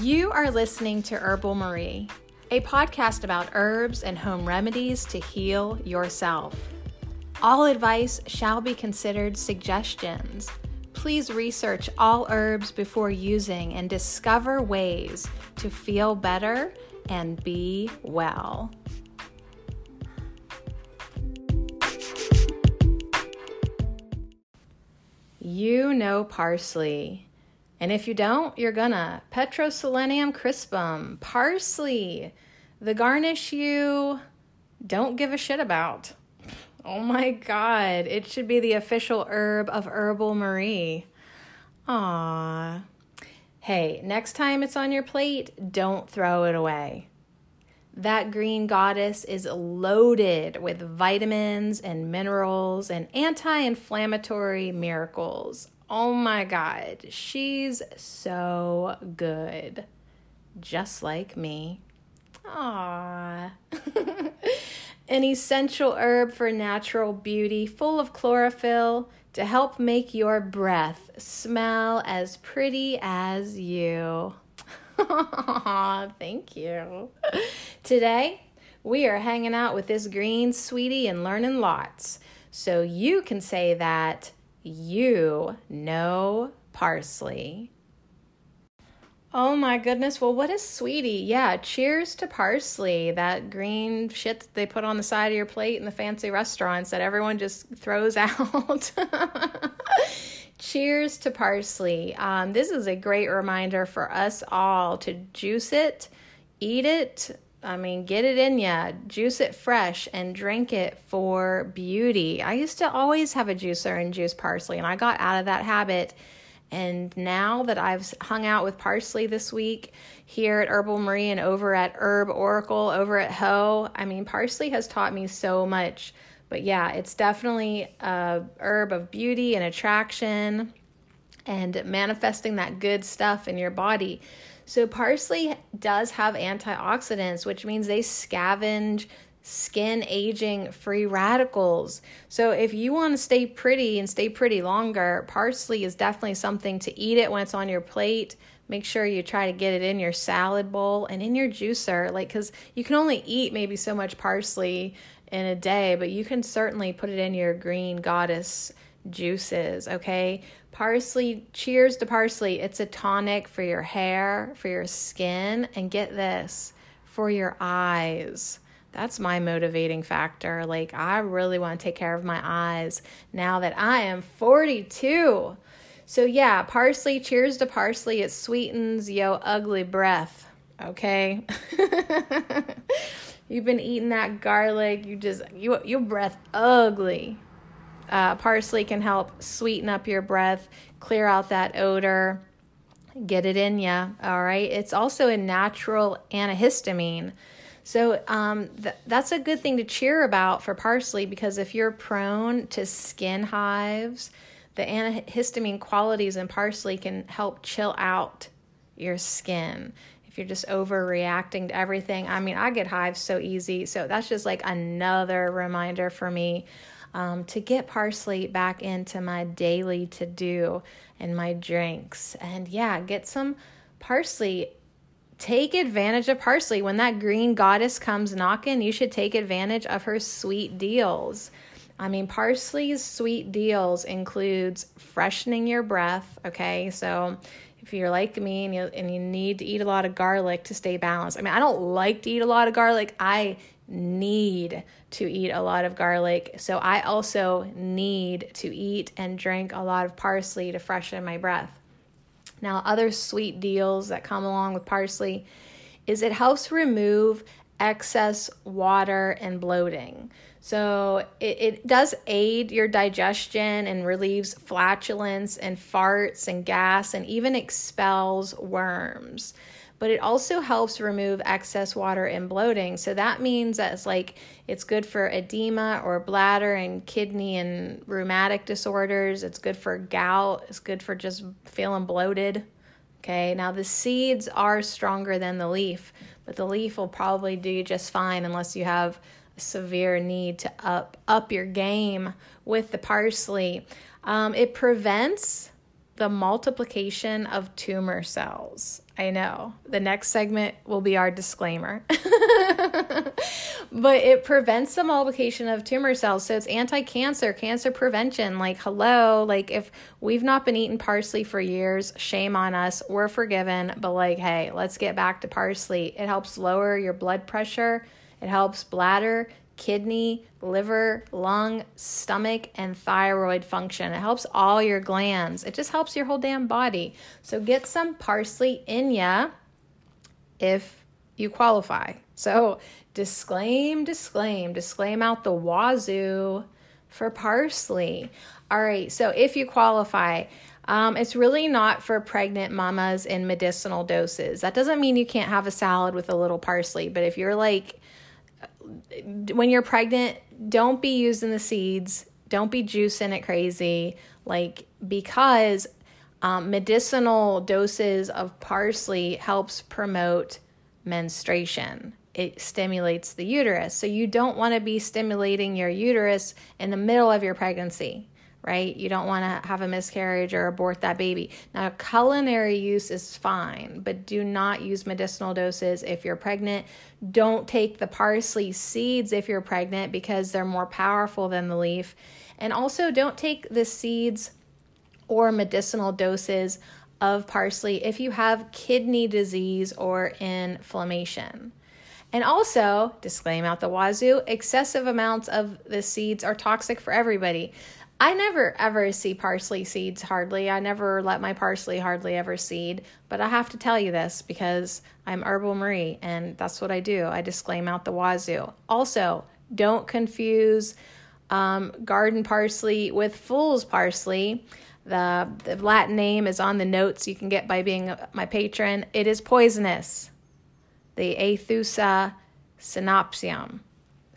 You are listening to Herbal Marie, a podcast about herbs and home remedies to heal yourself. All advice shall be considered suggestions. Please research all herbs before using and discover ways to feel better and be well. You know parsley. And if you don't, you're gonna. Petroselinum crispum, parsley, the garnish you don't give a shit about. Oh my god, it should be the official herb of Herbal Marie. Ah. Hey, next time it's on your plate, don't throw it away. That green goddess is loaded with vitamins and minerals and anti inflammatory miracles. Oh my God, she's so good. Just like me. Aww. An essential herb for natural beauty, full of chlorophyll to help make your breath smell as pretty as you. Thank you. Today, we are hanging out with this green sweetie and learning lots. So you can say that you know parsley. Oh my goodness. Well, what is sweetie? Yeah, cheers to parsley, that green shit that they put on the side of your plate in the fancy restaurants that everyone just throws out. cheers to parsley. Um, this is a great reminder for us all to juice it, eat it, I mean, get it in ya, juice it fresh, and drink it for beauty. I used to always have a juicer and juice parsley, and I got out of that habit. And now that I've hung out with parsley this week here at Herbal Marie and over at Herb Oracle over at Ho, I mean, parsley has taught me so much. But yeah, it's definitely a herb of beauty and attraction and manifesting that good stuff in your body. So, parsley does have antioxidants, which means they scavenge skin aging free radicals. So, if you want to stay pretty and stay pretty longer, parsley is definitely something to eat it when it's on your plate. Make sure you try to get it in your salad bowl and in your juicer, like, because you can only eat maybe so much parsley in a day, but you can certainly put it in your green goddess juices, okay? Parsley, cheers to parsley. It's a tonic for your hair, for your skin, and get this, for your eyes. That's my motivating factor. Like, I really want to take care of my eyes now that I am 42. So, yeah, parsley, cheers to parsley. It sweetens yo ugly breath, okay? You've been eating that garlic, you just, you, your breath ugly. Uh, parsley can help sweeten up your breath, clear out that odor, get it in ya. All right. It's also a natural antihistamine. So um, th- that's a good thing to cheer about for parsley because if you're prone to skin hives, the antihistamine qualities in parsley can help chill out your skin. If you're just overreacting to everything, I mean, I get hives so easy. So that's just like another reminder for me um, to get parsley back into my daily to do and my drinks. And yeah, get some parsley. Take advantage of parsley. When that green goddess comes knocking, you should take advantage of her sweet deals. I mean, parsley's sweet deals includes freshening your breath. Okay, so if you're like me and you, and you need to eat a lot of garlic to stay balanced. I mean, I don't like to eat a lot of garlic. I need to eat a lot of garlic. So I also need to eat and drink a lot of parsley to freshen my breath. Now, other sweet deals that come along with parsley is it helps remove excess water and bloating. So it, it does aid your digestion and relieves flatulence and farts and gas and even expels worms but it also helps remove excess water and bloating. So that means that it's like it's good for edema or bladder and kidney and rheumatic disorders. It's good for gout. It's good for just feeling bloated. Okay, now the seeds are stronger than the leaf, but the leaf will probably do just fine unless you have a severe need to up up your game with the parsley. Um, it prevents the multiplication of tumor cells. I know. The next segment will be our disclaimer. but it prevents the multiplication of tumor cells. So it's anti cancer, cancer prevention. Like, hello, like if we've not been eating parsley for years, shame on us. We're forgiven. But like, hey, let's get back to parsley. It helps lower your blood pressure, it helps bladder, kidney, liver, lung, stomach, and thyroid function. It helps all your glands. It just helps your whole damn body. So get some parsley in ya if you qualify. So disclaim, disclaim, disclaim out the wazoo for parsley. All right, so if you qualify, um, it's really not for pregnant mamas in medicinal doses. That doesn't mean you can't have a salad with a little parsley, but if you're like when you're pregnant, don't be using the seeds. Don't be juicing it crazy. Like, because um, medicinal doses of parsley helps promote menstruation. It stimulates the uterus. So you don't want to be stimulating your uterus in the middle of your pregnancy right? You don't want to have a miscarriage or abort that baby. Now, culinary use is fine, but do not use medicinal doses if you're pregnant. Don't take the parsley seeds if you're pregnant because they're more powerful than the leaf. And also, don't take the seeds or medicinal doses of parsley if you have kidney disease or inflammation. And also, disclaim out the wazoo, excessive amounts of the seeds are toxic for everybody. I never ever see parsley seeds hardly. I never let my parsley hardly ever seed, but I have to tell you this because I'm Herbal Marie and that's what I do. I disclaim out the wazoo. Also, don't confuse um, garden parsley with fool's parsley. The, the Latin name is on the notes you can get by being my patron. It is poisonous. The Aethusa synopsium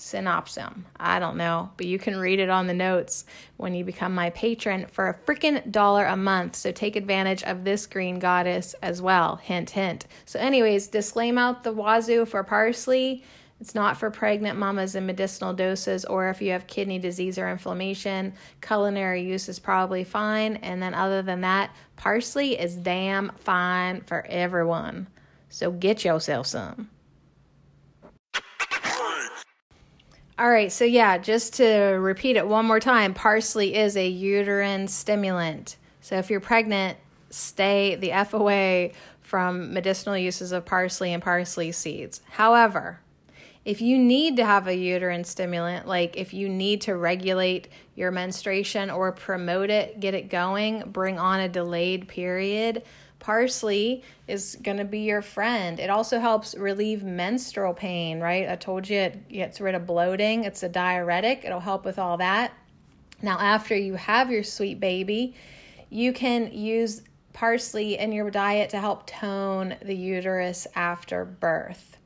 synopsum. I don't know, but you can read it on the notes when you become my patron for a freaking dollar a month. So take advantage of this green goddess as well. Hint, hint. So, anyways, disclaim out the wazoo for parsley. It's not for pregnant mamas in medicinal doses or if you have kidney disease or inflammation. Culinary use is probably fine. And then, other than that, parsley is damn fine for everyone. So, get yourself some. All right, so yeah, just to repeat it one more time parsley is a uterine stimulant. So if you're pregnant, stay the F away from medicinal uses of parsley and parsley seeds. However, if you need to have a uterine stimulant, like if you need to regulate your menstruation or promote it, get it going, bring on a delayed period, Parsley is going to be your friend. It also helps relieve menstrual pain, right? I told you it gets rid of bloating, it's a diuretic, it'll help with all that. Now, after you have your sweet baby, you can use parsley in your diet to help tone the uterus after birth.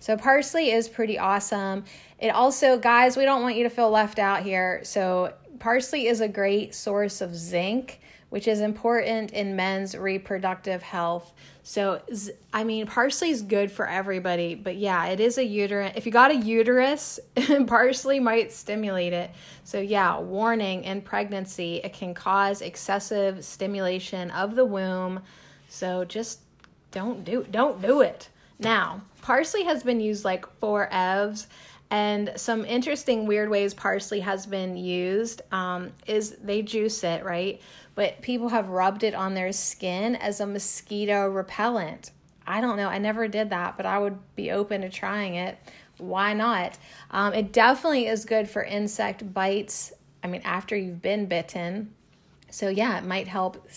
So, parsley is pretty awesome. It also, guys, we don't want you to feel left out here. So, parsley is a great source of zinc which is important in men's reproductive health. So, I mean, parsley is good for everybody, but yeah, it is a uterine. If you got a uterus, parsley might stimulate it. So, yeah, warning in pregnancy, it can cause excessive stimulation of the womb. So, just don't do don't do it. Now, parsley has been used like for evs and some interesting weird ways parsley has been used um, is they juice it, right? But people have rubbed it on their skin as a mosquito repellent. I don't know. I never did that, but I would be open to trying it. Why not? Um, it definitely is good for insect bites. I mean, after you've been bitten. So, yeah, it might help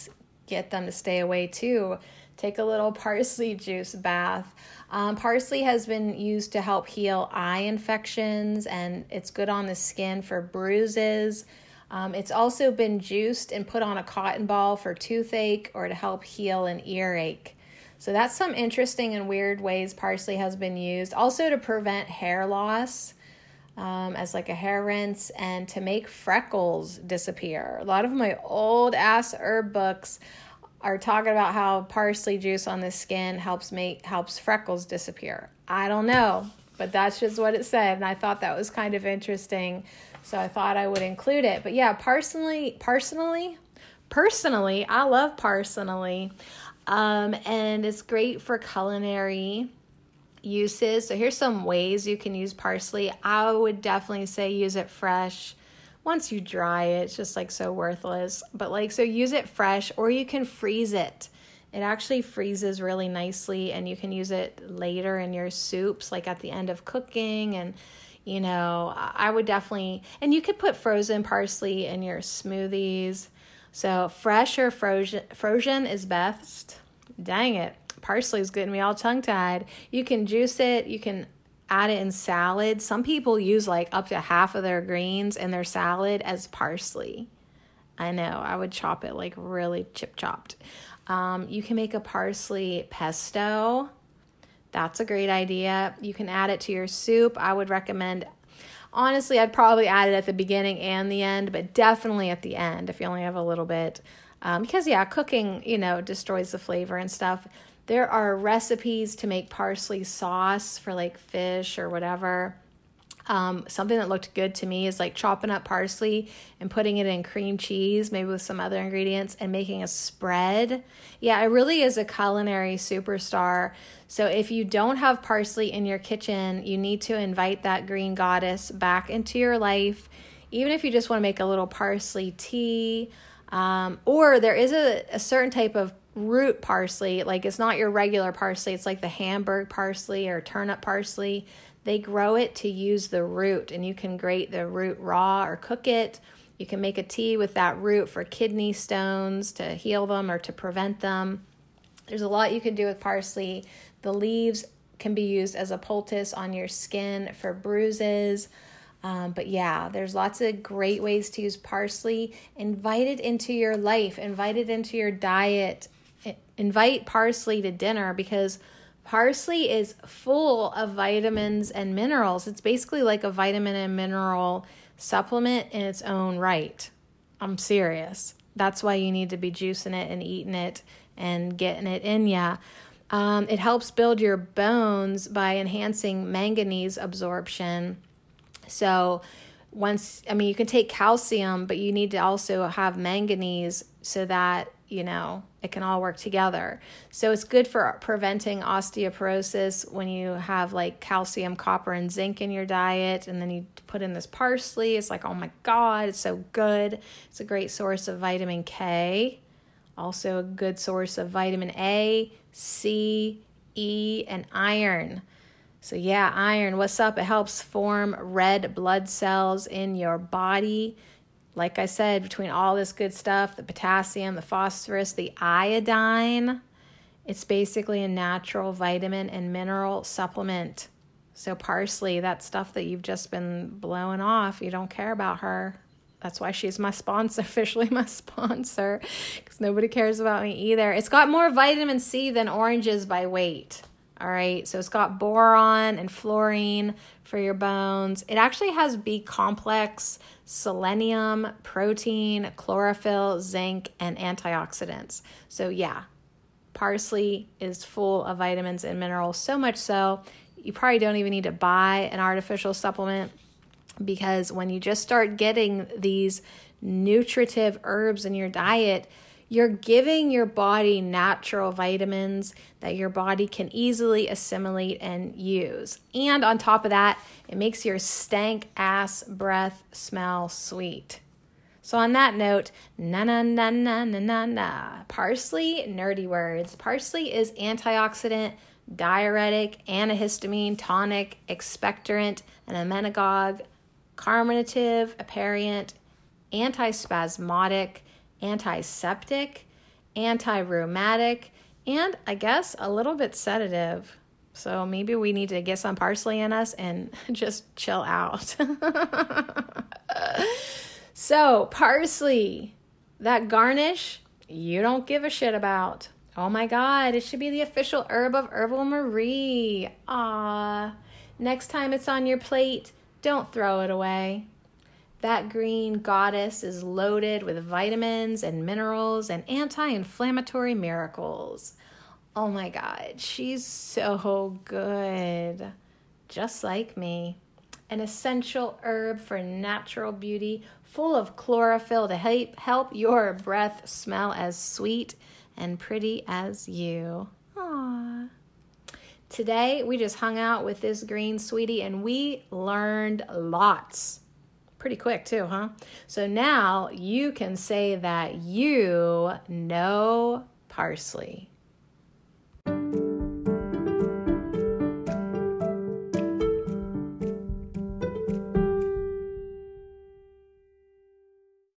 get them to stay away too. Take a little parsley juice bath. Um, parsley has been used to help heal eye infections and it's good on the skin for bruises. Um, it's also been juiced and put on a cotton ball for toothache or to help heal an earache. So that's some interesting and weird ways parsley has been used. Also to prevent hair loss. Um, as like a hair rinse and to make freckles disappear. A lot of my old ass herb books are talking about how parsley juice on the skin helps make helps freckles disappear. I don't know, but that's just what it said, and I thought that was kind of interesting, so I thought I would include it. But yeah, personally, personally, personally, I love personally. Um, and it's great for culinary uses. So here's some ways you can use parsley. I would definitely say use it fresh. Once you dry it, it's just like so worthless. But like, so use it fresh or you can freeze it. It actually freezes really nicely and you can use it later in your soups, like at the end of cooking. And, you know, I would definitely, and you could put frozen parsley in your smoothies. So fresh or frozen, frozen is best. Dang it parsley is getting me all tongue tied. You can juice it, you can add it in salad. Some people use like up to half of their greens in their salad as parsley. I know, I would chop it like really chip chopped. Um, you can make a parsley pesto. That's a great idea. You can add it to your soup. I would recommend, honestly, I'd probably add it at the beginning and the end, but definitely at the end if you only have a little bit. Um, because, yeah, cooking, you know, destroys the flavor and stuff. There are recipes to make parsley sauce for like fish or whatever. Um, something that looked good to me is like chopping up parsley and putting it in cream cheese, maybe with some other ingredients, and making a spread. Yeah, it really is a culinary superstar. So if you don't have parsley in your kitchen, you need to invite that green goddess back into your life. Even if you just want to make a little parsley tea, um, or there is a, a certain type of root parsley. Like it's not your regular parsley, it's like the Hamburg parsley or turnip parsley. They grow it to use the root, and you can grate the root raw or cook it. You can make a tea with that root for kidney stones to heal them or to prevent them. There's a lot you can do with parsley. The leaves can be used as a poultice on your skin for bruises. Um, but yeah, there's lots of great ways to use parsley. Invite it into your life, invite it into your diet invite parsley to dinner because parsley is full of vitamins and minerals. It's basically like a vitamin and mineral supplement in its own right. I'm serious. That's why you need to be juicing it and eating it and getting it in ya. Um, it helps build your bones by enhancing manganese absorption. So, once, I mean, you can take calcium, but you need to also have manganese so that you know, it can all work together. So it's good for preventing osteoporosis when you have like calcium, copper, and zinc in your diet. And then you put in this parsley. It's like, oh my God, it's so good. It's a great source of vitamin K, also a good source of vitamin A, C, E, and iron. So, yeah, iron, what's up? It helps form red blood cells in your body like I said, between all this good stuff the potassium, the phosphorus, the iodine it's basically a natural vitamin and mineral supplement. So, parsley, that stuff that you've just been blowing off, you don't care about her. That's why she's my sponsor, officially my sponsor, because nobody cares about me either. It's got more vitamin C than oranges by weight. All right, so it's got boron and fluorine for your bones. It actually has B complex, selenium, protein, chlorophyll, zinc, and antioxidants. So, yeah, parsley is full of vitamins and minerals, so much so you probably don't even need to buy an artificial supplement because when you just start getting these nutritive herbs in your diet, you're giving your body natural vitamins that your body can easily assimilate and use. And on top of that, it makes your stank ass breath smell sweet. So, on that note, na na na na na na na. Parsley, nerdy words. Parsley is antioxidant, diuretic, antihistamine, tonic, expectorant, and emmenagogue, carminative, aperient, antispasmodic, antiseptic, anti rheumatic, and I guess a little bit sedative. So maybe we need to get some parsley in us and just chill out. so, parsley, that garnish, you don't give a shit about. Oh my god, it should be the official herb of Herbal Marie. Ah, next time it's on your plate, don't throw it away. That green goddess is loaded with vitamins and minerals and anti inflammatory miracles. Oh my God, she's so good. Just like me. An essential herb for natural beauty, full of chlorophyll to help, help your breath smell as sweet and pretty as you. Aww. Today, we just hung out with this green sweetie and we learned lots. Pretty quick, too, huh? So now you can say that you know parsley.